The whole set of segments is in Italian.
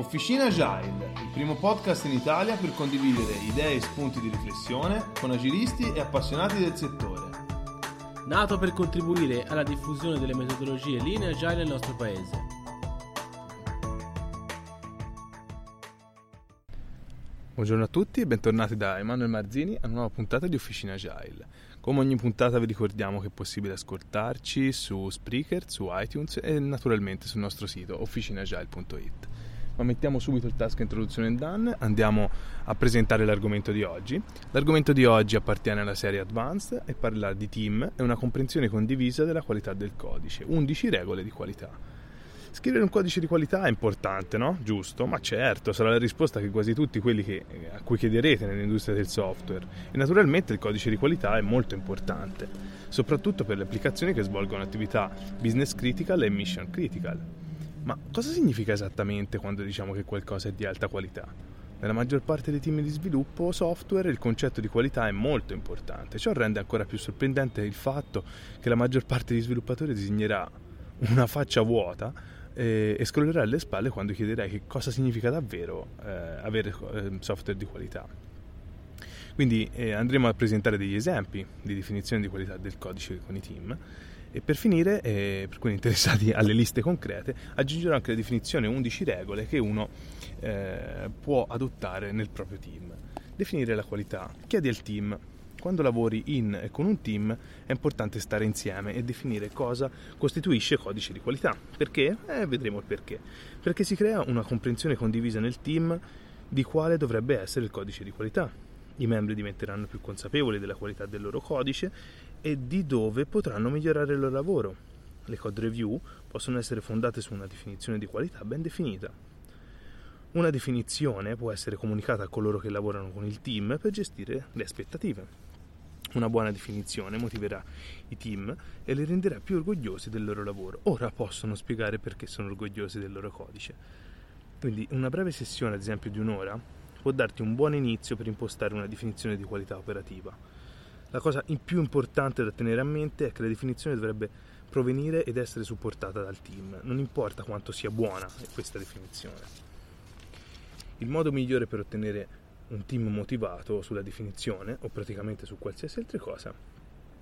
Officina Agile, il primo podcast in Italia per condividere idee e spunti di riflessione con agilisti e appassionati del settore. Nato per contribuire alla diffusione delle metodologie Lean e Agile nel nostro paese. Buongiorno a tutti e bentornati da Emanuele Marzini a una nuova puntata di Officina Agile. Come ogni puntata vi ricordiamo che è possibile ascoltarci su Spreaker, su iTunes e naturalmente sul nostro sito officinaagile.it ma mettiamo subito il task introduzione done, andiamo a presentare l'argomento di oggi. L'argomento di oggi appartiene alla serie Advanced e parla di team e una comprensione condivisa della qualità del codice, 11 regole di qualità. Scrivere un codice di qualità è importante, no? Giusto, ma certo, sarà la risposta che quasi tutti quelli che, a cui chiederete nell'industria del software. E naturalmente il codice di qualità è molto importante, soprattutto per le applicazioni che svolgono attività business critical e mission critical. Ma cosa significa esattamente quando diciamo che qualcosa è di alta qualità? Nella maggior parte dei team di sviluppo software il concetto di qualità è molto importante. Ciò rende ancora più sorprendente il fatto che la maggior parte degli sviluppatori disegnerà una faccia vuota e, e scrollerà alle spalle quando chiederai che cosa significa davvero eh, avere eh, software di qualità. Quindi eh, andremo a presentare degli esempi di definizione di qualità del codice con i team e per finire, eh, per quelli interessati alle liste concrete, aggiungerò anche la definizione 11 regole che uno eh, può adottare nel proprio team. Definire la qualità. Chiedi al team. Quando lavori in e con un team è importante stare insieme e definire cosa costituisce codice di qualità. Perché? Eh, vedremo il perché. Perché si crea una comprensione condivisa nel team di quale dovrebbe essere il codice di qualità. I membri diventeranno più consapevoli della qualità del loro codice e di dove potranno migliorare il loro lavoro. Le code review possono essere fondate su una definizione di qualità ben definita. Una definizione può essere comunicata a coloro che lavorano con il team per gestire le aspettative. Una buona definizione motiverà i team e li renderà più orgogliosi del loro lavoro. Ora possono spiegare perché sono orgogliosi del loro codice. Quindi una breve sessione, ad esempio di un'ora, può darti un buon inizio per impostare una definizione di qualità operativa. La cosa più importante da tenere a mente è che la definizione dovrebbe provenire ed essere supportata dal team, non importa quanto sia buona questa definizione. Il modo migliore per ottenere un team motivato sulla definizione, o praticamente su qualsiasi altra cosa,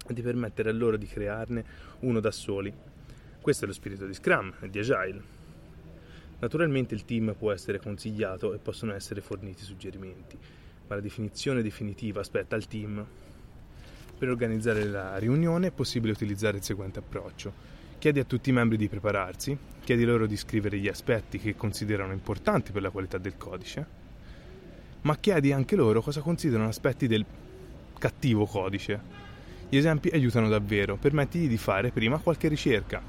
è di permettere a loro di crearne uno da soli. Questo è lo spirito di Scrum e di Agile. Naturalmente il team può essere consigliato e possono essere forniti suggerimenti, ma la definizione definitiva spetta al team per organizzare la riunione è possibile utilizzare il seguente approccio. Chiedi a tutti i membri di prepararsi, chiedi loro di scrivere gli aspetti che considerano importanti per la qualità del codice, ma chiedi anche loro cosa considerano aspetti del cattivo codice. Gli esempi aiutano davvero, permettigli di fare prima qualche ricerca.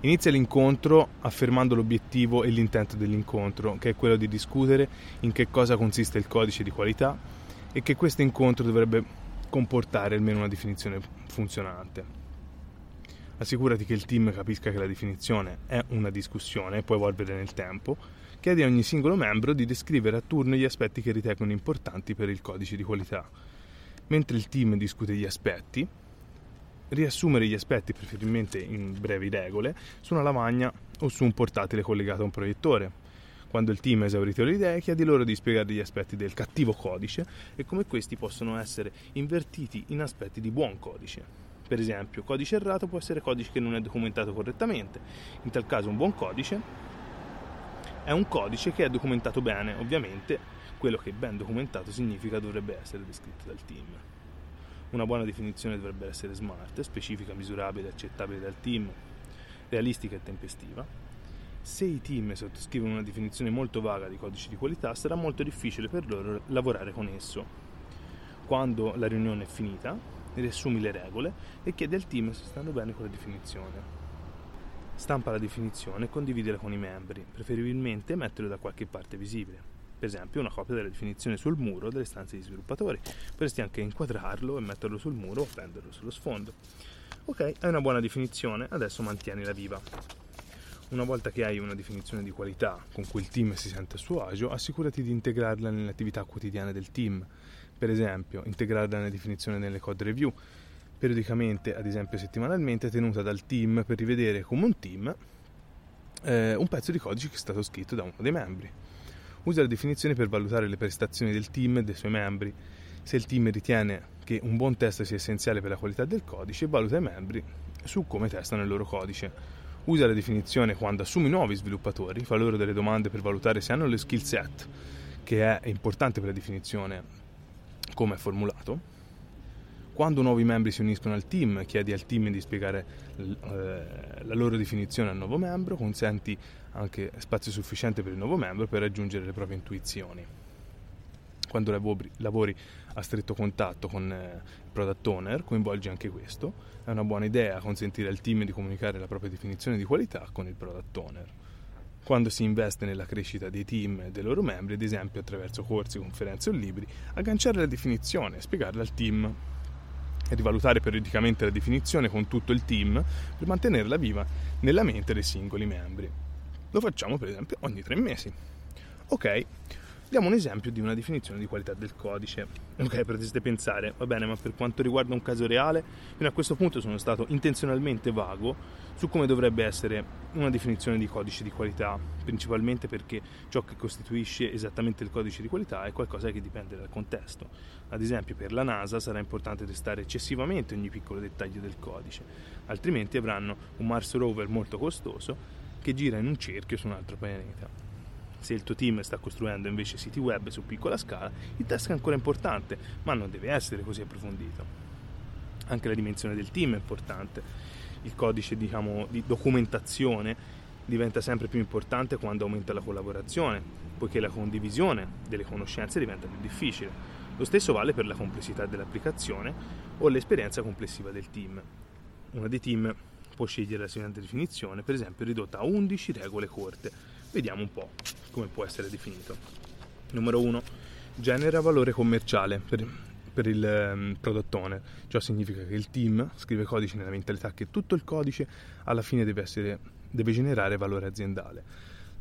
Inizia l'incontro affermando l'obiettivo e l'intento dell'incontro, che è quello di discutere in che cosa consiste il codice di qualità e che questo incontro dovrebbe comportare almeno una definizione funzionante. Assicurati che il team capisca che la definizione è una discussione può evolvere nel tempo. Chiedi a ogni singolo membro di descrivere a turno gli aspetti che ritengono importanti per il codice di qualità. Mentre il team discute gli aspetti, riassumere gli aspetti, preferibilmente in brevi regole, su una lavagna o su un portatile collegato a un proiettore quando il team ha esaurito le idee, chiedi loro di spiegare gli aspetti del cattivo codice e come questi possono essere invertiti in aspetti di buon codice. Per esempio, codice errato può essere codice che non è documentato correttamente. In tal caso un buon codice è un codice che è documentato bene, ovviamente quello che ben documentato significa dovrebbe essere descritto dal team. Una buona definizione dovrebbe essere smart, specifica, misurabile, accettabile dal team, realistica e tempestiva se i team sottoscrivono una definizione molto vaga di codice di qualità, sarà molto difficile per loro lavorare con esso. Quando la riunione è finita, riassumi le regole e chiedi al team se stanno bene con la definizione. Stampa la definizione e condividila con i membri, preferibilmente metterlo da qualche parte visibile. Per esempio una copia della definizione sul muro delle stanze di sviluppatori. Potresti anche inquadrarlo e metterlo sul muro o prenderlo sullo sfondo. Ok, è una buona definizione, adesso mantienila viva. Una volta che hai una definizione di qualità con cui il team si sente a suo agio, assicurati di integrarla nelle attività quotidiane del team. Per esempio, integrarla nella definizione nelle code review, periodicamente, ad esempio settimanalmente, tenuta dal team per rivedere come un team eh, un pezzo di codice che è stato scritto da uno dei membri. Usa la definizione per valutare le prestazioni del team e dei suoi membri. Se il team ritiene che un buon test sia essenziale per la qualità del codice, valuta i membri su come testano il loro codice. Usa la definizione quando assumi nuovi sviluppatori, fa loro delle domande per valutare se hanno le skill set, che è importante per la definizione come è formulato, quando nuovi membri si uniscono al team, chiedi al team di spiegare eh, la loro definizione al nuovo membro, consenti anche spazio sufficiente per il nuovo membro per raggiungere le proprie intuizioni. Quando lavori, lavori a stretto contatto con eh, il product owner, coinvolgi anche questo. È una buona idea consentire al team di comunicare la propria definizione di qualità con il product owner. Quando si investe nella crescita dei team e dei loro membri, ad esempio attraverso corsi, conferenze o libri, agganciare la definizione e spiegarla al team e rivalutare periodicamente la definizione con tutto il team per mantenerla viva nella mente dei singoli membri. Lo facciamo per esempio ogni tre mesi. Ok, Diamo un esempio di una definizione di qualità del codice. Ok, potreste pensare, va bene, ma per quanto riguarda un caso reale, fino a questo punto sono stato intenzionalmente vago su come dovrebbe essere una definizione di codice di qualità, principalmente perché ciò che costituisce esattamente il codice di qualità è qualcosa che dipende dal contesto. Ad esempio, per la NASA sarà importante testare eccessivamente ogni piccolo dettaglio del codice, altrimenti avranno un Mars rover molto costoso che gira in un cerchio su un altro pianeta. Se il tuo team sta costruendo invece siti web su piccola scala, il test è ancora importante, ma non deve essere così approfondito. Anche la dimensione del team è importante. Il codice diciamo, di documentazione diventa sempre più importante quando aumenta la collaborazione, poiché la condivisione delle conoscenze diventa più difficile. Lo stesso vale per la complessità dell'applicazione o l'esperienza complessiva del team. Una dei team può scegliere la seguente definizione, per esempio ridotta a 11 regole corte. Vediamo un po' come può essere definito. Numero 1. Genera valore commerciale per, per il um, product owner. Ciò significa che il team scrive codice nella mentalità che tutto il codice alla fine deve, essere, deve generare valore aziendale.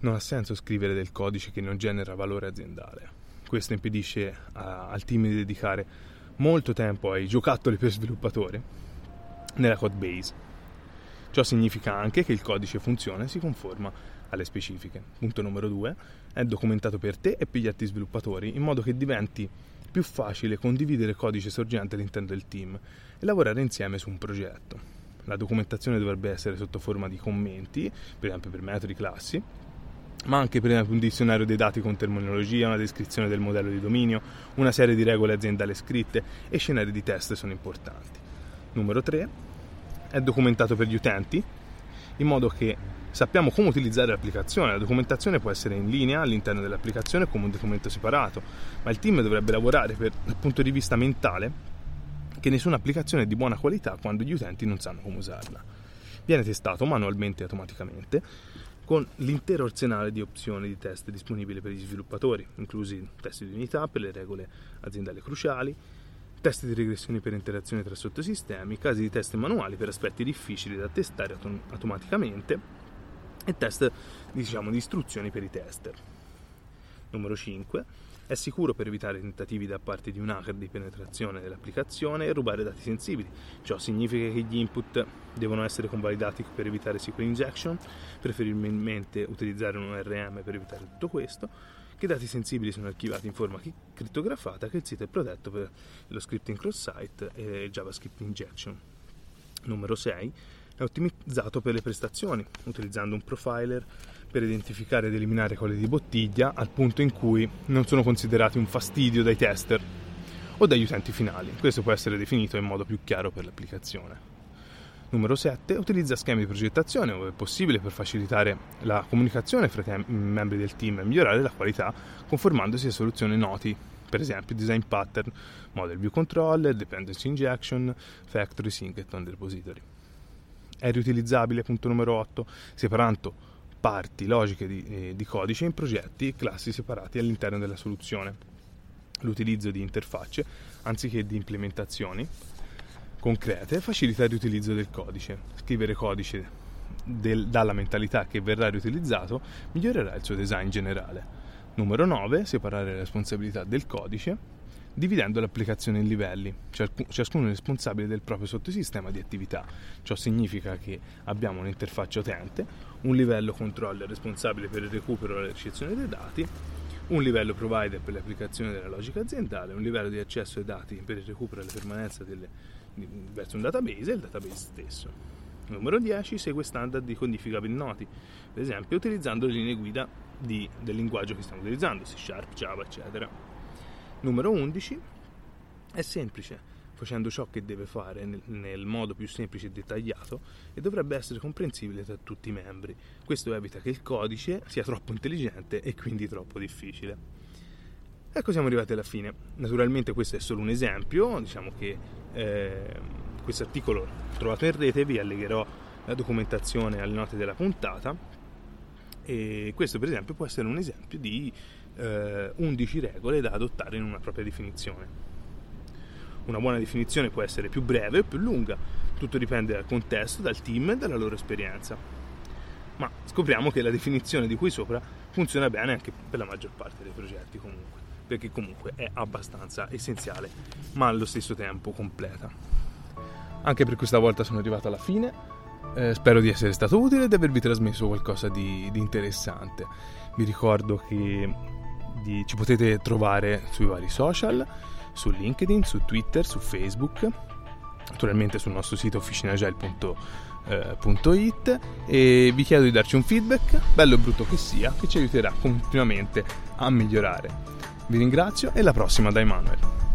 Non ha senso scrivere del codice che non genera valore aziendale. Questo impedisce a, al team di dedicare molto tempo ai giocattoli per sviluppatori nella code base Ciò significa anche che il codice funziona e si conforma alle specifiche. Punto numero 2. È documentato per te e per gli altri sviluppatori in modo che diventi più facile condividere codice sorgente all'interno del team e lavorare insieme su un progetto. La documentazione dovrebbe essere sotto forma di commenti, per esempio per metodi, classi, ma anche per esempio un dizionario dei dati con terminologia, una descrizione del modello di dominio, una serie di regole aziendali scritte e scenari di test sono importanti. Numero 3 è documentato per gli utenti, in modo che sappiamo come utilizzare l'applicazione. La documentazione può essere in linea all'interno dell'applicazione come un documento separato, ma il team dovrebbe lavorare per, dal punto di vista mentale che nessuna applicazione è di buona qualità quando gli utenti non sanno come usarla. Viene testato manualmente e automaticamente con l'intero arsenale di opzioni di test disponibile per gli sviluppatori, inclusi test di unità per le regole aziendali cruciali, test di regressione per interazione tra sottosistemi, casi di test manuali per aspetti difficili da testare autom- automaticamente e test diciamo, di istruzioni per i tester. Numero 5. È sicuro per evitare tentativi da parte di un hacker di penetrazione dell'applicazione e rubare dati sensibili. Ciò significa che gli input devono essere convalidati per evitare SQL injection, preferibilmente utilizzare un ORM per evitare tutto questo che i dati sensibili sono archivati in forma crittografata, che il sito è protetto per lo scripting cross-site e il JavaScript injection. Numero 6 è ottimizzato per le prestazioni, utilizzando un profiler per identificare ed eliminare colle di bottiglia al punto in cui non sono considerati un fastidio dai tester o dagli utenti finali. Questo può essere definito in modo più chiaro per l'applicazione. Numero 7. Utilizza schemi di progettazione ove possibile per facilitare la comunicazione fra i membri del team e migliorare la qualità conformandosi a soluzioni noti, per esempio design pattern, model view controller, dependency injection, factory sync e on repository. È riutilizzabile, punto numero 8, separando parti logiche di, eh, di codice in progetti e classi separati all'interno della soluzione. L'utilizzo di interfacce anziché di implementazioni concrete facilita il riutilizzo del codice. Scrivere codice del, dalla mentalità che verrà riutilizzato migliorerà il suo design generale. Numero 9. Separare la responsabilità del codice dividendo l'applicazione in livelli, ciascuno è responsabile del proprio sottosistema di attività. Ciò significa che abbiamo un'interfaccia utente, un livello controller responsabile per il recupero e la ricezione dei dati, un livello provider per l'applicazione della logica aziendale, un livello di accesso ai dati per il recupero e la permanenza delle, verso un database e il database stesso. Numero 10 segue standard di codifica per noti, per esempio utilizzando le linee guida di, del linguaggio che stiamo utilizzando, C Sharp, Java, eccetera. Numero 11 è semplice, facendo ciò che deve fare nel, nel, modo più semplice e dettagliato e dovrebbe essere comprensibile tra tutti i membri. Questo evita che il codice sia troppo intelligente e quindi troppo difficile. Ecco siamo arrivati alla fine. Naturalmente questo è solo un esempio, diciamo che eh, questo articolo trovato in rete vi allegherò la documentazione alle note della puntata e questo per esempio può essere un esempio di eh, 11 regole da adottare in una propria definizione. Una buona definizione può essere più breve o più lunga, tutto dipende dal contesto, dal team e dalla loro esperienza. Ma scopriamo che la definizione di qui sopra funziona bene anche per la maggior parte dei progetti comunque perché comunque è abbastanza essenziale, ma allo stesso tempo completa. Anche per questa volta sono arrivato alla fine, eh, spero di essere stato utile e di avervi trasmesso qualcosa di, di interessante. Vi ricordo che di, ci potete trovare sui vari social, su LinkedIn, su Twitter, su Facebook, naturalmente sul nostro sito officinagile.it e vi chiedo di darci un feedback, bello o brutto che sia, che ci aiuterà continuamente a migliorare. Vi ringrazio e alla prossima da Emanuele.